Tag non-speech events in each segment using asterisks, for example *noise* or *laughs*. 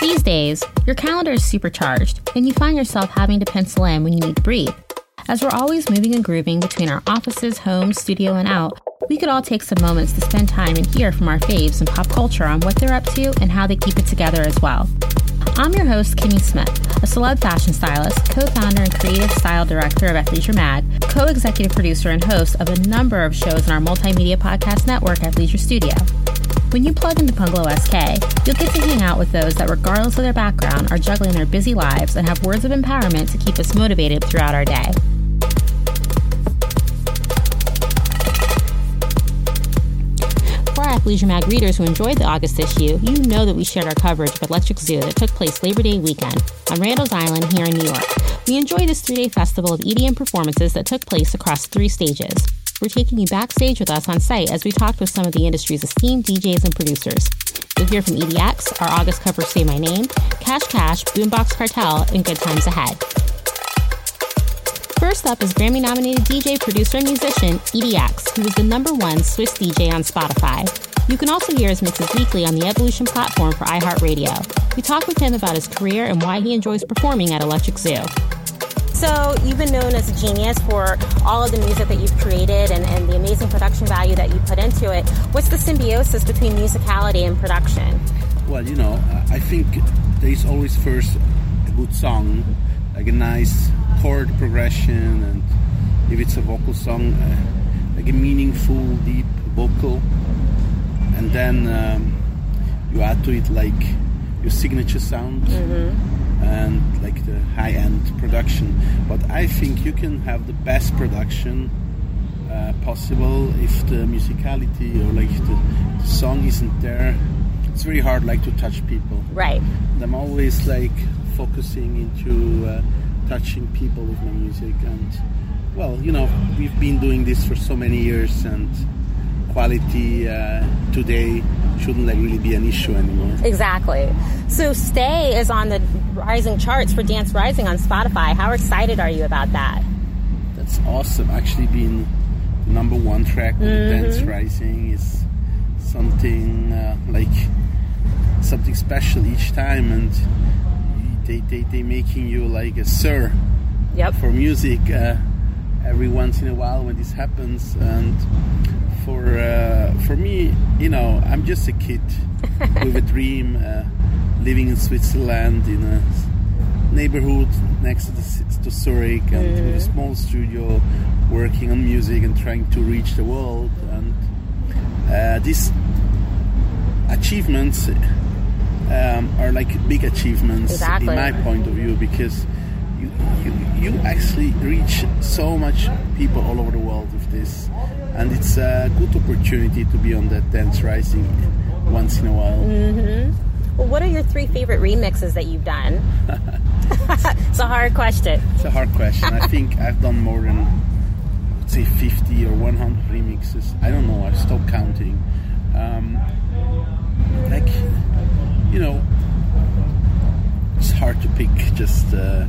These days, your calendar is supercharged, and you find yourself having to pencil in when you need to breathe. As we're always moving and grooving between our offices, homes, studio, and out, we could all take some moments to spend time and hear from our faves in pop culture on what they're up to and how they keep it together as well. I'm your host, Kimmy Smith, a celeb fashion stylist, co founder and creative style director of Athleisure Mag, co executive producer and host of a number of shows in our multimedia podcast network, Athleisure Studio. When you plug into Bungalow SK, you'll get to hang out with those that, regardless of their background, are juggling their busy lives and have words of empowerment to keep us motivated throughout our day. For our Athleisure Mag readers who enjoyed the August issue, you know that we shared our coverage of Electric Zoo that took place Labor Day weekend on Randall's Island here in New York. We enjoyed this three day festival of EDM performances that took place across three stages. We're taking you backstage with us on site as we talked with some of the industry's esteemed DJs and producers. You'll hear from EDX, our August cover Say My Name, Cash Cash, Boombox Cartel, and Good Times Ahead. First up is Grammy nominated DJ, producer, and musician EDX, who is the number one Swiss DJ on Spotify. You can also hear his mixes weekly on the Evolution platform for iHeartRadio. We talked with him about his career and why he enjoys performing at Electric Zoo. So you've been known as a genius for all of the music that you've created and, and, the amazing production value that you put into it. What's the symbiosis between musicality and production? Well, you know, I think there's always first a good song, like a nice chord progression, and if it's a vocal song, uh, like a meaningful, deep vocal, and then um, you add to it like your signature sound. Mm-hmm and like the high-end production. But I think you can have the best production uh, possible if the musicality or like the, the, song isn't there. It's very hard like to touch people. Right. And I'm always like focusing into uh, touching people with my music and well, you know, we've been doing this for so many years and quality uh, today shouldn't like really be an issue anymore. Exactly. So Stay is on the rising charts for Dance Rising on Spotify. How excited are you about that? That's awesome. Actually being the number one track on mm-hmm. Dance Rising is something uh, like something special each time and they, they, they making you like a sir yep. for music uh, every once in a while when this happens and for uh, for me, you know, I'm just a kid *laughs* with a dream, uh, living in Switzerland in a neighborhood next to, the, to Zurich, and mm. with a small studio, working on music and trying to reach the world. And uh, these achievements um, are like big achievements exactly. in my point of view because you, you, you actually reach so much people all over the world with this and it's a good opportunity to be on that dance rising once in a while. Mm-hmm. Well, what are your three favorite remixes that you've done? *laughs* it's a hard question. It's a hard question. I think I've done more than, say, 50 or 100 remixes. I don't know. I've stopped counting. Um, like, you know, it's hard to pick just. Uh,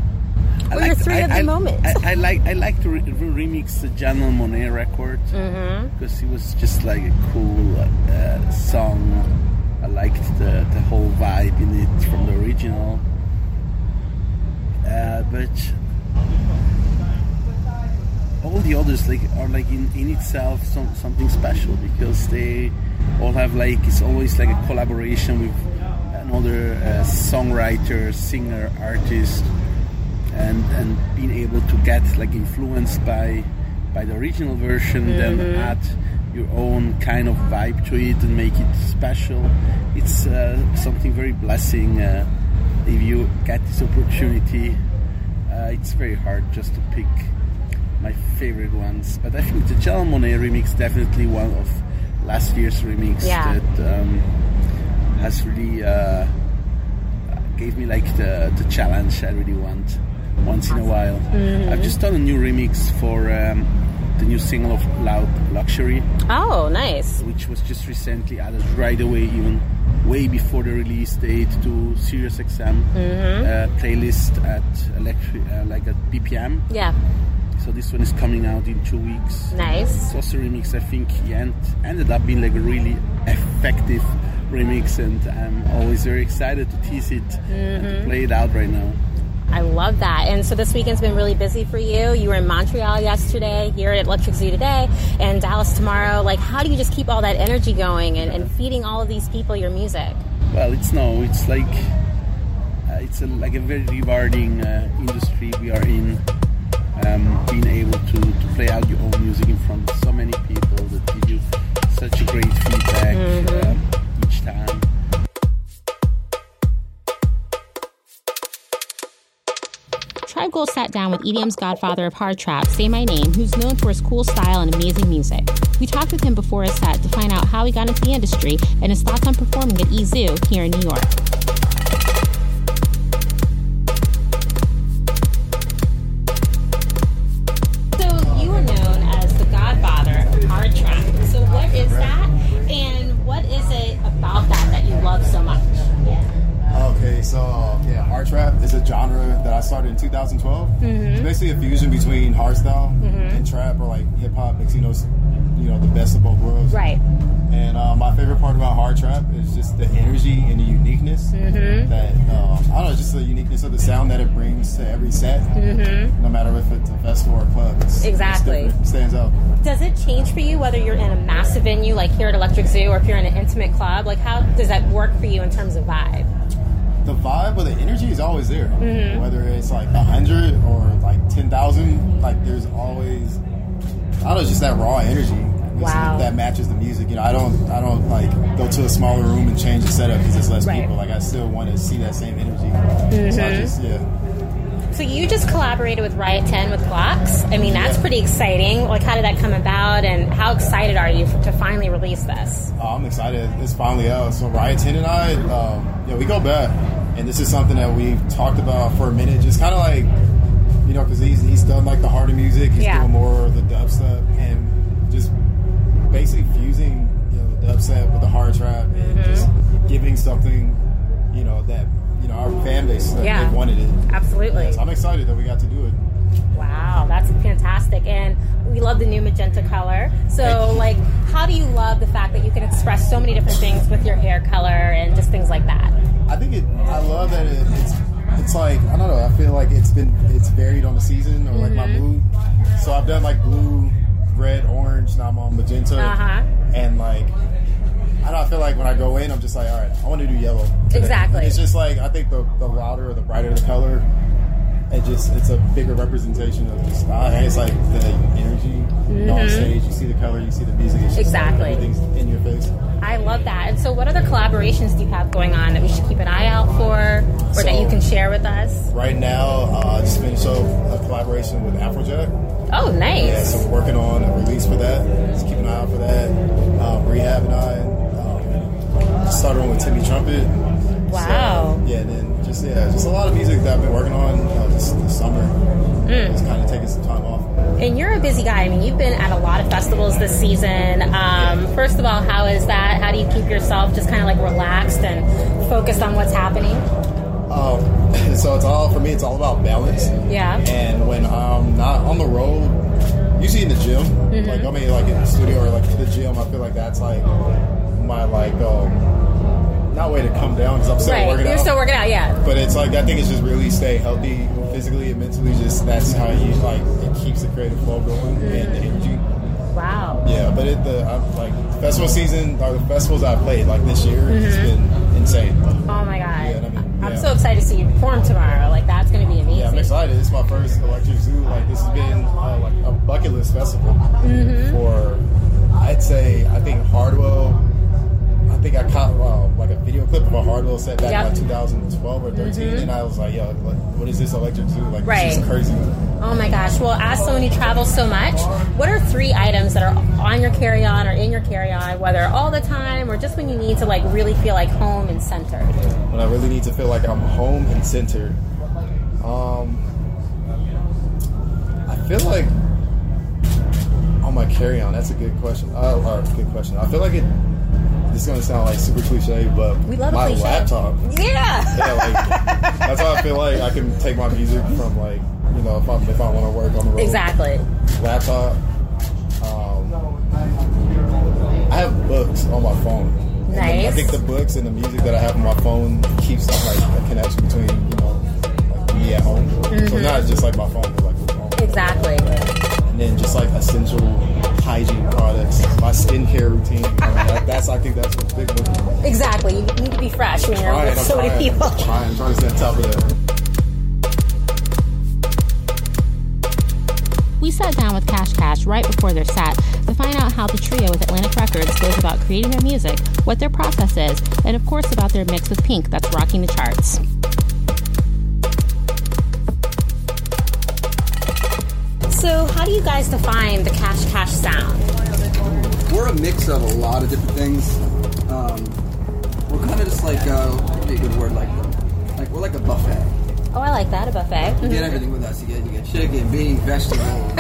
I like, three I, of the I, moments? I, I, like I like to re- remix the Janelle Monáe record because mm-hmm. it was just like a cool uh, song. I liked the, the whole vibe in it from the original. Uh, but all the others like are like in, in itself some, something special because they all have like it's always like a collaboration with another uh, songwriter, singer, artist and and being able to get like influenced by by the original version, mm-hmm. then add your own kind of vibe to it and make it special. It's uh, something very blessing uh, if you get this opportunity. Uh, it's very hard just to pick my favorite ones, but I think the Janelle Monáe remix definitely one of last year's remix yeah. that um, has really uh, gave me like the the challenge I really want once in a while. Mm-hmm. I've just done a new remix for um, the new single of Loud Luxury. Oh, nice. Which was just recently added right away, even way before the release date, to Sirius XM mm-hmm. uh, playlist at electric, uh, like at BPM. Yeah. So this one is coming out in two weeks. Nice. A remix. I think end, ended up being like a really effective remix, and I'm always very excited to tease it and to play it out right now. I love that. And so this weekend's been really busy for you. You were in Montreal yesterday, here at Electric Zoo today, and Dallas tomorrow. Like, how do you just keep all that energy going and, and feeding all of these people your music? Well, it's no, it's like uh, it's a, like a very rewarding uh, industry we are in. Um, being able to, to play out your own music in front of so many people that give you such a great feedback uh, with EDM's godfather of hard trap, Say My Name, who's known for his cool style and amazing music. We talked with him before a set to find out how he got into the industry and his thoughts on performing at EZoo here in New York. A fusion between hardstyle and trap, or like hip hop mix. you know, you know the best of both worlds. Right. And uh, my favorite part about hard trap is just the energy and the uniqueness. That um, I don't know, just the uniqueness of the sound that it brings to every set. No matter if it's a festival or a club, it's, it's Exactly. different. It stands out. Does it change for you whether you're in a massive venue like here at Electric Zoo or if you're in an intimate club? Like how does that work for you in terms of vibe? The vibe or the energy is always there. Mm-hmm. Whether it's like a hundred or like ten thousand, like there's always I don't know, just that raw energy. Wow. That matches the music. You know, I don't I don't like go to a smaller room and change the setup because there's less Right. people. Like I still want to see that same energy. So I mm-hmm. just yeah. So you just collaborated with Riot 10 with Glocks. I mean, that's pretty exciting. Like how did that come about and how excited are you to finally release this? Oh, I'm excited. It's finally out. So Riot 10 and I, um, yeah, we go back, and this is something that we've talked about for a minute. Just kind of like, you know, because he's he's done like the harder music. He's Yeah. doing more of the dub stuff, and just basically fusing, you know, the dubstep with the hard trap, and just giving something, you know, that know our fan base that Yeah. wanted it. Absolutely. So I'm excited that we got to do it. Wow, that's fantastic. And we love the new magenta color. So, like, how do you love the fact that you can express so many different things with your hair color and just things like that? I think it. I love that it, it's. It's like I don't know. I feel like it's been it's varied on the season or like my Mm-hmm. mood. So I've done like blue, red, orange. Now I'm on magenta, Uh-huh. and like I don't. feel like when I go in, I'm just like, all right, I want to do yellow. today. Exactly. And it's just like I think the the louder or the brighter the color, it just it's a bigger representation of just. Uh, it's like the energy know, on stage. You see the color, you see the music. It's just like Mm-hmm. Exactly. everything's in your face. I love that. And so, what other collaborations do you have going on that we should keep an eye out for or that you can share with us? Right now, uh, just finished up a collaboration with Afrojack. Oh, nice. Yeah, so we're working on a release for that. Just keep an eye out for that. Um, Rehab and I started with Timmy Trumpet. Wow. So, yeah, and then just yeah, just a lot of music that I've been working on uh, this, this summer. Mm. Just kind of taking some time off. And you're a busy guy. I mean, you've been at a lot of festivals this season. Um, first of all, how is that? How do you keep yourself just kind of like relaxed and focused on what's happening? Um, *laughs* so it's all for me. It's all about balance. Yeah. And when I'm not on the road, usually in the gym, Mm-hmm. like I mean, like in the studio or like in the gym, I feel like that's like my like um, not way to come down because I'm still working out. right. working You're out. still working out, yeah. but it's like I think it's just really stay healthy physically and mentally. Just that's how you like it keeps the creative flow going and the energy. Wow. Yeah, but it, the I'm, like festival season or the festivals I played like this year, it's been insane. Oh my god. Yeah, I mean, I'm yeah. so excited to see you perform tomorrow. Like that's going to be amazing. Yeah, I'm excited. It's my first Electric Zoo. Like this has been uh, like a bucket list festival for I'd say I think Hardwell. I think I caught video clip of a Hardwell set back Yep. in like 2012 or 13, and I was like, "Yo, what, what is this Electric Zoo? Like, Right. this is crazy." Oh my gosh. Well, as someone who travels so much, what are three items that are on your carry on or in your carry on, whether all the time or just when you need to like really feel like home and centered? When I really need to feel like I'm home and centered. Um, I feel like on my carry on. That's a good question. Uh, or good question. I feel like it. Is gonna sound like super cliche, but We love my cliche. laptop. Yeah. Yeah, like that's how I feel like I can take my music from like you know if I if I want to work on the road. exactly. Laptop. Um, I have books on my phone. And then I think the books and the music that I have on my phone keeps like a connection between you know like me at home. So not just like my phone, but like home. Exactly. And then just like essential hygiene products, my skincare routine. I mean, that, that's I think that's a big one. Exactly. You need to be fresh when you're Trying, with so many people. I'm trying, I'm trying to stay on top of that. We sat down with Cash Cash right before their set to find out how the trio with Atlantic Records goes about creating their music, what their process is, and of course about their mix with Pink that's rocking the charts. So, how do you guys define the Cash Cash sound? we're a mix of a lot of different things. Um, we're kind of just like uh, what would be a good word like like we're like a buffet. Oh, I like that, a buffet. You get everything with us. You get you get chicken, beans, vegetables, *laughs*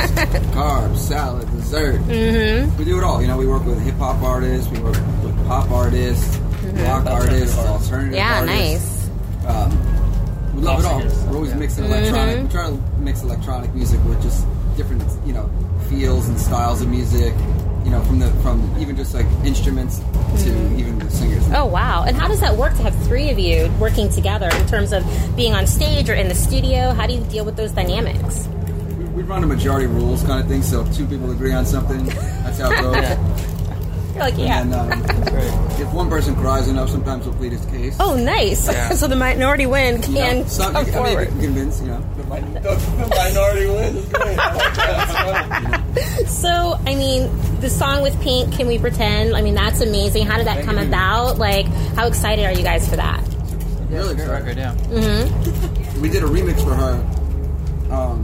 carbs, salad, dessert. Mm-hmm. We do it all. You know, we work with hip hop artists, we work with pop artists, rock artists, alternative Yeah, artists. nice. Um, we love it all. We're always mixing electronic. We try to mix electronic music with just different, you know, feels and styles of music. You know, from the from even just like instruments to even the singers. Oh, wow. And how does that work to have three of you working together in terms of being on stage or in the studio? How do you deal with those dynamics? We, we run a majority rules kind of thing. So if two people agree on something, that's how it goes. *laughs* You're like, yeah. And um, *laughs* if one person cries enough, sometimes we'll plead his case. Oh, nice. *laughs* so the minority win You can know, some, come I mean, forward. can convince, you know. The, min- the, the minority win is great. I like that. That's funny. So, I mean, the song with Pink, Can We Pretend? I mean, that's amazing. How did that come about? Like, how excited are you guys for that? Really Great excited. record, yeah. We did a remix for her. Um,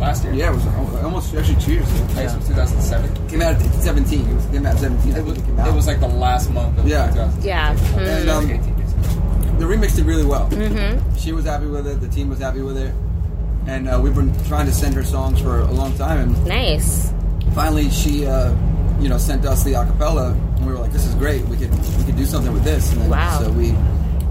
Last year? yeah, it was almost actually two years ago. Yeah, it was 2007. Came out at 17. It was came out at 17. It was, it came out. it was like the last month of Yeah. 2007. Yeah. Mm. and um, 18 years ago. the remix did really well. Mm-hmm. She was happy with it. The team was happy with it. And uh, we've been trying to send her songs for a long time. And Nice. finally she uh, you know sent us the acapella and we were like this is great we could we could do something with this and then Wow. so we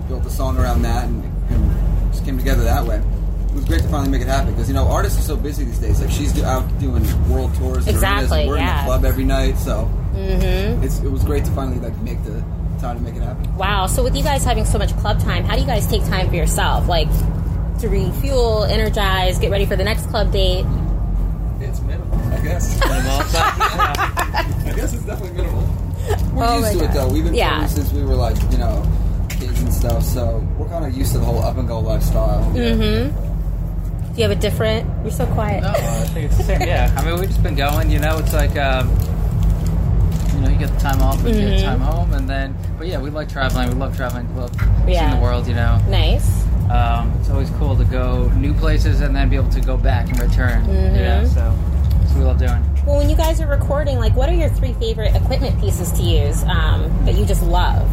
built a song around that and, and just came together that way it was great to finally make it happen because you know artists are so busy these days like she's out doing world tours arenas, Exactly, we're in the club every night so it's, it was great to finally like make the time to make it happen Wow. So, with you guys having so much club time, how do you guys take time for yourself? Like, to refuel, energize, get ready for the next club date? It's minimal, I guess. *laughs* minimal. *laughs* I guess it's definitely minimal. we're Oh used my to it though we've been Yeah. touring since we were like you know kids and stuff so we're kind of used to the whole up and go lifestyle Mm-hmm. Do you have a different? You're so quiet. No, I think it's the same. Yeah, I mean, we've just been going. You know, it's like, um, you know, you get the time off, and you get the time home, and then. But yeah, we like traveling. We love traveling. We love Yeah. seeing the world. You know, Nice. Um, it's always cool to go new places and then be able to go back and return. You know, so that's what we love doing. Well, when you guys are recording, like, what are your three favorite equipment pieces to use um, that you just love?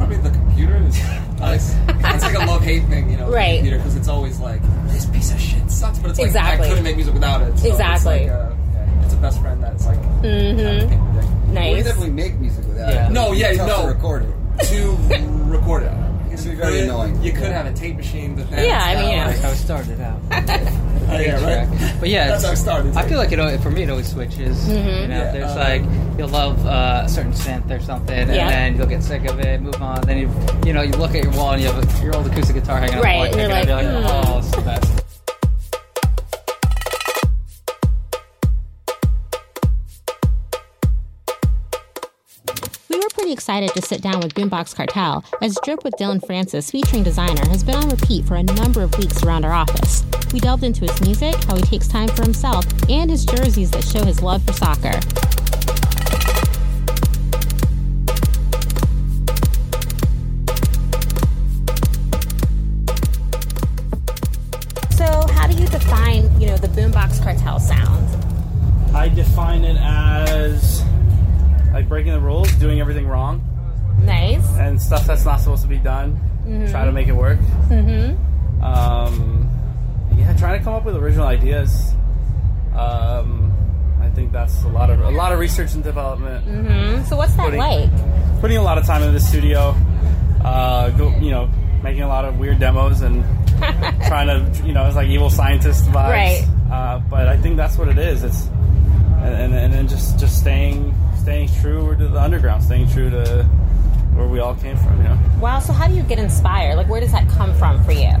I mean, the computer is *laughs* nice. it's like a love hate thing, you know, with the Right. computer, because it's always like this piece of shit sucks, but it's like Exactly. I couldn't make music without it. So Exactly. It's, like, uh, yeah, it's a best friend that's like. Mm-hmm. Well, we Nice. definitely make music without Yeah. it. No, yeah, It's no. to record it. to *laughs* record it. It's You very could- annoying. You could have a tape machine, but then Yeah, I mean, kinda yeah. like- How it started out. Oh, *laughs* yeah, right. But yeah, That's how I started. I feel like it. al- For me, it always switches. You know, Yeah, there's um, like you'll love uh, a certain synth or something, and Yeah. then you'll get sick of it, move on. Then you, you know, you look at your wall and you have a, your old acoustic guitar hanging on Right, the and wall, you're and like, be hmm. oh, it's the best. Pretty excited to sit down with Boombox Cartel, as Drip with Dillon Francis featuring Desiigner has been on repeat for a number of weeks around our office. We delved into his music, how he takes time for himself, and his jerseys that show his love for soccer. Stuff that's not supposed to be done. Try to make it work. Mm-hmm. Um, yeah, trying to come up with original ideas. Um, I think that's a lot of a lot of research and development. Mm, So, what's that Putting- like? Putting a lot of time into the studio. Uh, go, you know, making a lot of weird demos and *laughs* trying to, you know, it's like evil scientist vibes. Right. Uh, but I think that's what it is. It's and, and, and then just just staying staying true to the underground, staying true to where we all came from. You know. Wow. So how do you get inspired? Like, where does that come from for you?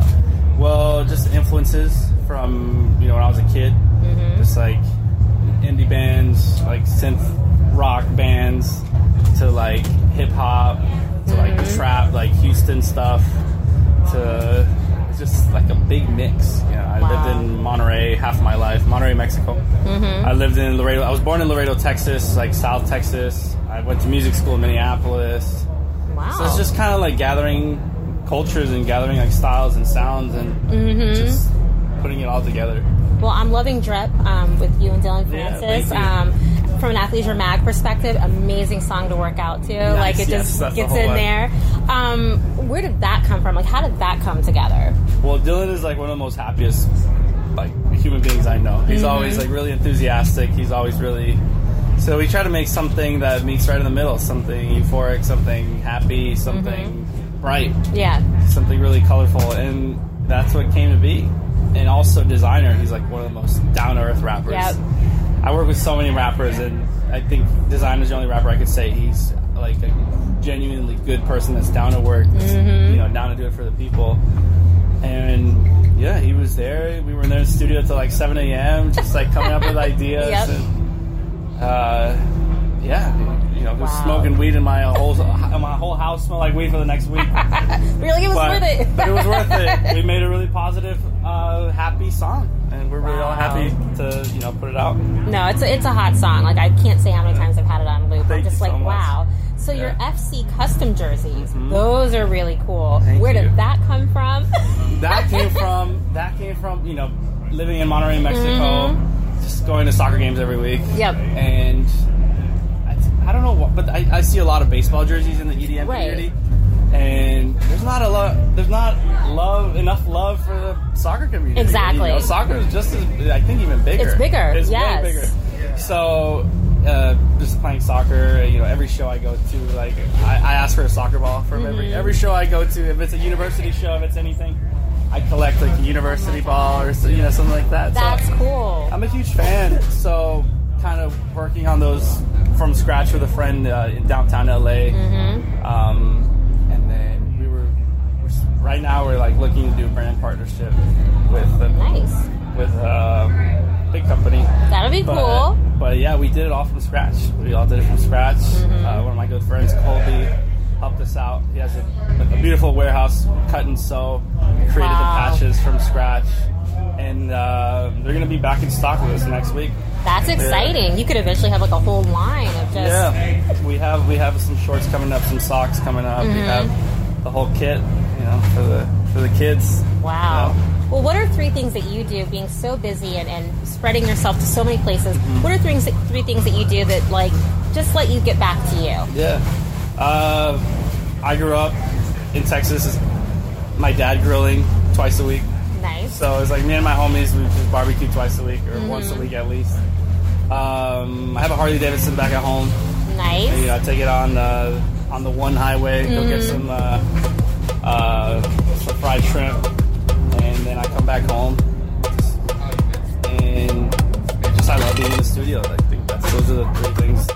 Well, just influences from you know when I was a kid, mm-hmm. just like indie bands, like synth rock bands, to like hip hop, to like mm-hmm. trap, like Houston stuff, to it's just like a big mix. You know, I Wow. lived in Monterrey half my life, Monterrey, Mexico. Mm-hmm. I lived in Laredo. I was born in Laredo, Texas, like South Texas. I went to music school in Minneapolis. Wow. So it's just kind of like gathering cultures and gathering like styles and sounds and just putting it all together. Well, I'm loving Drip um, with you and Dillon Yeah, Francis. you. um, from an athleisure mag perspective, amazing song to work out to. like it yes, just that's the gets in vibe. there. Um, where did that come from? Like, how did that come together? Well, Dillon is like one of the most happiest like human beings I know. He's always like really enthusiastic. He's always really so we try to make something that meets right in the middle, something euphoric, something happy, something bright, Yeah. something really colorful, and that's what came to be. And also Desiigner, he's like one of the most down to earth rappers. Yep. I work with so many rappers, and I think Desiigner's the only rapper I could say he's like a genuinely good person that's down to work, Mm-hmm. you know, down to do it for the people. And yeah, he was there. We were in the studio till like 7 a.m., just like coming up with *laughs* ideas. Yep. And, uh, yeah, you know, just Wow. smoking weed in my whole my whole house smelled like weed for the next week. *laughs* Really, it was but, worth it. but it was worth it. *laughs* We made a really positive, uh, happy song, and we're really all Wow. happy to you know put it out. No, it's a, it's a hot song. Like I can't say how many times I've had it on loop. I'm Thank just you like, so much. wow. So your Yeah. Mm-hmm. FC custom jerseys, those are really cool. Thank Where you. did that come from? That came *laughs* from that came from you know living in Monterrey, Mexico, just going to soccer games every week. Yep. and I, I don't know what, but I, I see a lot of baseball jerseys in the EDM Right. community. And there's not a lot. There's not love enough love for the soccer community. Exactly. You know, soccer is just as I think even bigger. It's bigger, It's yes. way bigger. So uh, just playing soccer. You know, every show I go to, like I, I ask for a soccer ball from Mm-hmm. every every show I go to. If it's a university show, if it's anything, I collect like a university ball or you know something like that. So- That's cool. I'm a huge fan, so kind of working on those from scratch with a friend uh, in downtown LA. Mm-hmm. Um, and then we were, we're, right now we're like looking to do a brand partnership with a, Nice. with a big company. That'll be But, cool. but yeah, we did it all from scratch. We all did it from scratch. Mm-hmm. Uh, one of my good friends, Colby, helped us out. He has a, a beautiful warehouse, cut and sew, created Wow. the patches from scratch. And uh, they're going to be back in stock with us next week. That's exciting. You could eventually have like a whole line of just. Yeah, we have we have some shorts coming up, some socks coming up. Mm-hmm. We have the whole kit, you know, for the for the kids. Wow. you know. Well, what are three things that you do, being so busy and, and spreading yourself to so many places? Mm-hmm. What are three, three things that you do that like just let you get back to you? Yeah. Uh, I grew up in Texas. My dad grilling twice a week. Nice. So it's like me and my homies, we just barbecue twice a week or Mm-hmm. once a week at least. Um, I have a Harley Davidson back at home. nice. You know, I take it on uh, on the one highway, go get Mm-hmm. some uh, uh, some fried shrimp, and then I come back home. And just I love being in the studio. I think that's those are the three things.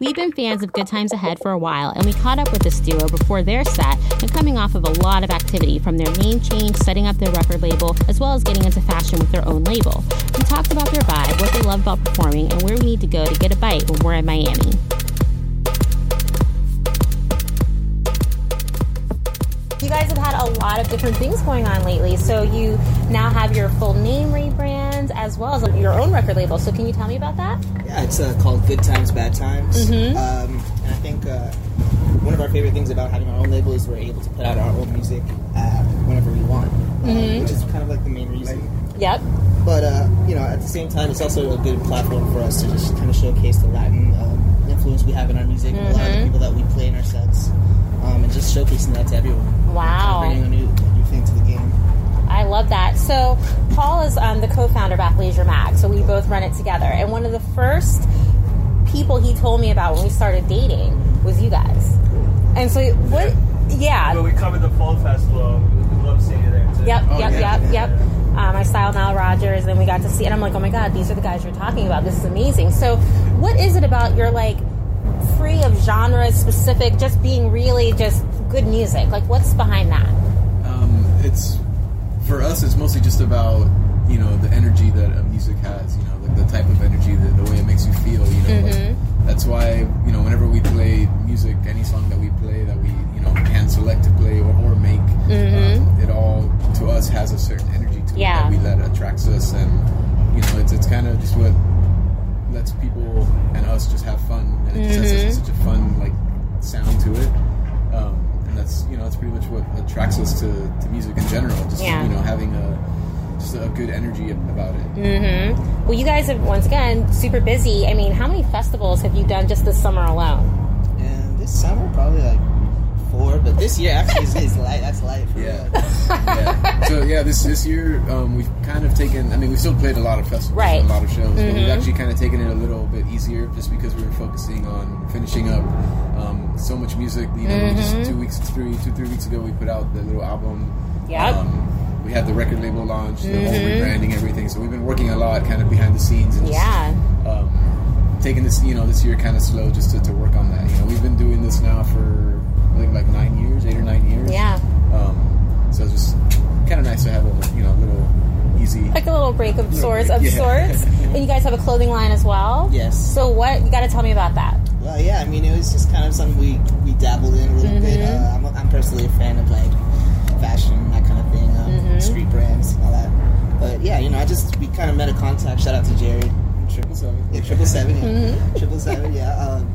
We've been fans of Good Times Ahead for a while, and we caught up with this duo before their set and coming off of a lot of activity from their name change, setting up their record label, as well as getting into fashion with their own label. We talked about their vibe, what they love about performing, and where we need to go to get a bite when we're in Miami. You guys have had a lot of different things going on lately. So you now have your full name rebrand as well as your own record label. So can you tell me about that? Yeah, it's uh, called Good Times, Bad Times. Mm-hmm. Um, and I think uh, one of our favorite things about having our own label is we're able to put out our own music uh, whenever we want, uh, Mm-hmm. which is kind of like the main reason. Yep. But uh, you know, at the same time, it's also a good platform for us to just kind of showcase the Latin um, influence we have in our music, and a lot of the people that we play in our sets, um, and just showcasing that to everyone. Wow. Bringing a new, a new thing to the game. I love that. So Paul is um, the co-founder of Athleisure Mag. So we both run it together. And one of the first people he told me about when we started dating was you guys. And so what? Yeah. When we covered the Fall Festival, we love seeing you there too. Yep, Oh, yep, yeah. yep, yep. Um, I styled Nile Rodgers, and we got to see, and I'm like, oh my god, these are the guys you're talking about. This is amazing. So, what is it about your like free of genre specific, just being really just good music? Like, what's behind that? Um, it's for us. It's mostly just about you know the energy that music has. You know, the, the type of energy, the, the way it makes you feel. You know, like, that's why you know whenever we play music, any song that we play that we you know can select to play or, or make, um, it all to us has a certain energy to Yeah. it that we that attracts us, and you know it's it's kind of just what lets people and us just have fun, and it just has such, such a fun like sound to it. Um, and that's you know that's pretty much what attracts us to, to music in general. Just Yeah. you know having a just a good energy about it. Well, you guys have once again super busy. I mean, how many festivals have you done just this summer alone? And this summer, probably like four, but this year actually is, is light. That's light for Yeah. real. yeah. So yeah, this this year um, we've kind of taken. I mean, we still played a lot of festivals, Right. and a lot of shows, but we've actually kind of taken it a little bit easier, just because we were focusing on finishing up um, so much music. You know, we just two weeks, three, two, three weeks ago, we put out the little album. Yep. Um, we had the record label launch, the whole rebranding, everything. So we've been working a lot, kind of behind the scenes, and just, um, taking this, you know, this year kind of slow just to, to work on that. You know, we've been doing this now for I think like nine years, eight or nine years. Yeah. Um, so it's just kind of nice to have a you know little easy. Like a little break of sorts, break, of yeah. sorts. *laughs* and you guys have a clothing line as well. Yes. So what? You got to tell me about that. Well, yeah, I mean, it was just kind of something we, we dabbled in a little bit. Uh, I'm, I'm personally a fan of like fashion, that kind of thing, um, street brands, all that. But yeah, you know, I just we kind of met a contact. Shout out to Jared. Triple seven. Yeah, triple seven, yeah, *laughs* triple seven, yeah. Um,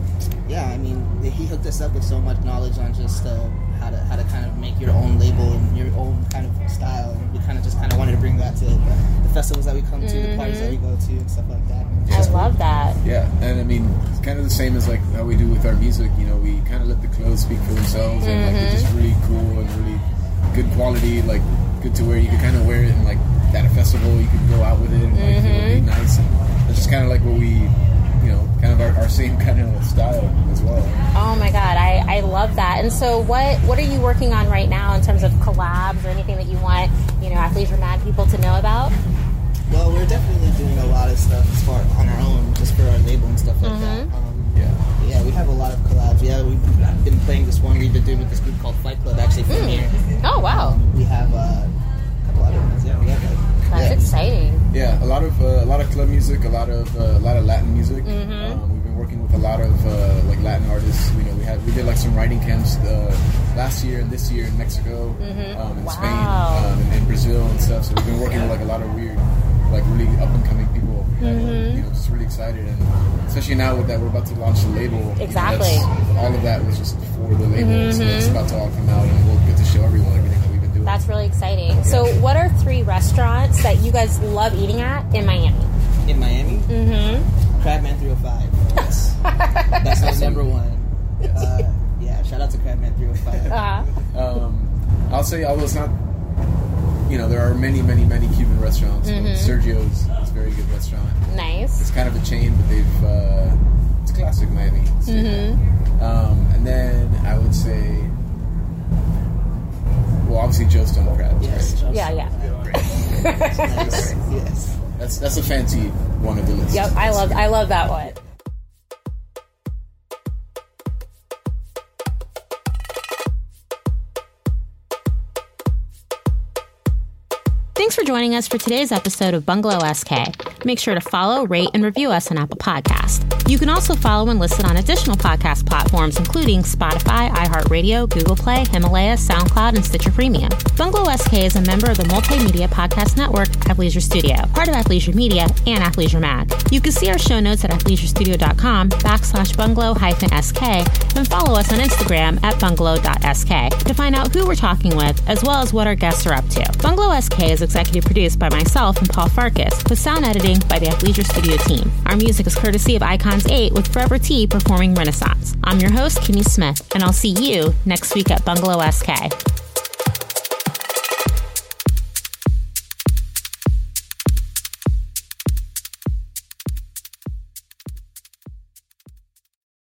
yeah, I mean, he hooked us up with so much knowledge on just uh, how to how to kind of make your own label and your own kind of style, and we kind of just kind of wanted to bring that to the festivals that we come to, the parties that we go to, and stuff like that. I love that. Yeah, and I mean, it's kind of the same as like how we do with our music. You know, we kind of let the clothes speak for themselves, and like they're just really cool and really good quality. Like good to wear. You could kind of wear it and like at a festival. You could go out with it and like it would be mm-hmm. nice. And it's just kind of like what we, you know, kind of our, our same *laughs* kind of style as well. Oh my god, I, I love that. And so, what what are you working on right now in terms of collabs or anything that you want you know athletes or mad people to know about? Well, we're definitely club music, a lot of uh, a lot of Latin music. Um, we've been working with a lot of uh, like Latin artists. You know, we had we did like some writing camps uh, last year and this year in Mexico, um, in Spain, um, and in Brazil and stuff. So we've been working with like a lot of weird, like really up and coming people. And, uh, you know, just really excited, and especially now with that we're about to launch the label. you know, Exactly. all of that was just for the label, so it's about to all come out, and we'll get to show everyone everything that we've been doing. That's really exciting. So, what are three restaurants that you guys love eating at in Miami? In Miami. Mm-hmm. Crabman 305. Yes. That's our number one. Uh, yeah, shout out to Crabman 305. Uh, Um, I'll say, although it's not, you know, there are many, many, many Cuban restaurants. but Sergio's is a very good restaurant. nice. It's kind of a chain, but they've uh, it's classic Miami. Mm Um, and then I would say, well, obviously Joe Stone Crabs. yes. Right? Yeah, yeah. Nice. *laughs* Yes. That's that's a fancy one of the list. Yep, I love I love that one. Thanks for joining us for today's episode of Bungalow SK. Make sure to follow, rate, and review us on Apple Podcast. You can also follow and listen on additional podcast platforms, including Spotify, iHeartRadio, Google Play, Himalaya, SoundCloud, and Stitcher Premium. Bungalow SK is a member of the multimedia podcast network Athleisure Studio, part of Athleisure Media and Athleisure Mag. You can see our show notes at athleisurestudio.com backslash bungalow hyphen sk and follow us on Instagram at bungalow.sk to find out who we're talking with as well as what our guests are up to. Bungalow SK is executive produced by myself and Paul Farkas with sound editing by the Athleisure Studio team. Our music is courtesy of Icons 8 with Forever Tea performing Renaissance. I'm your host, Kimmy Smith, and I'll see you next week at Bungalow SK.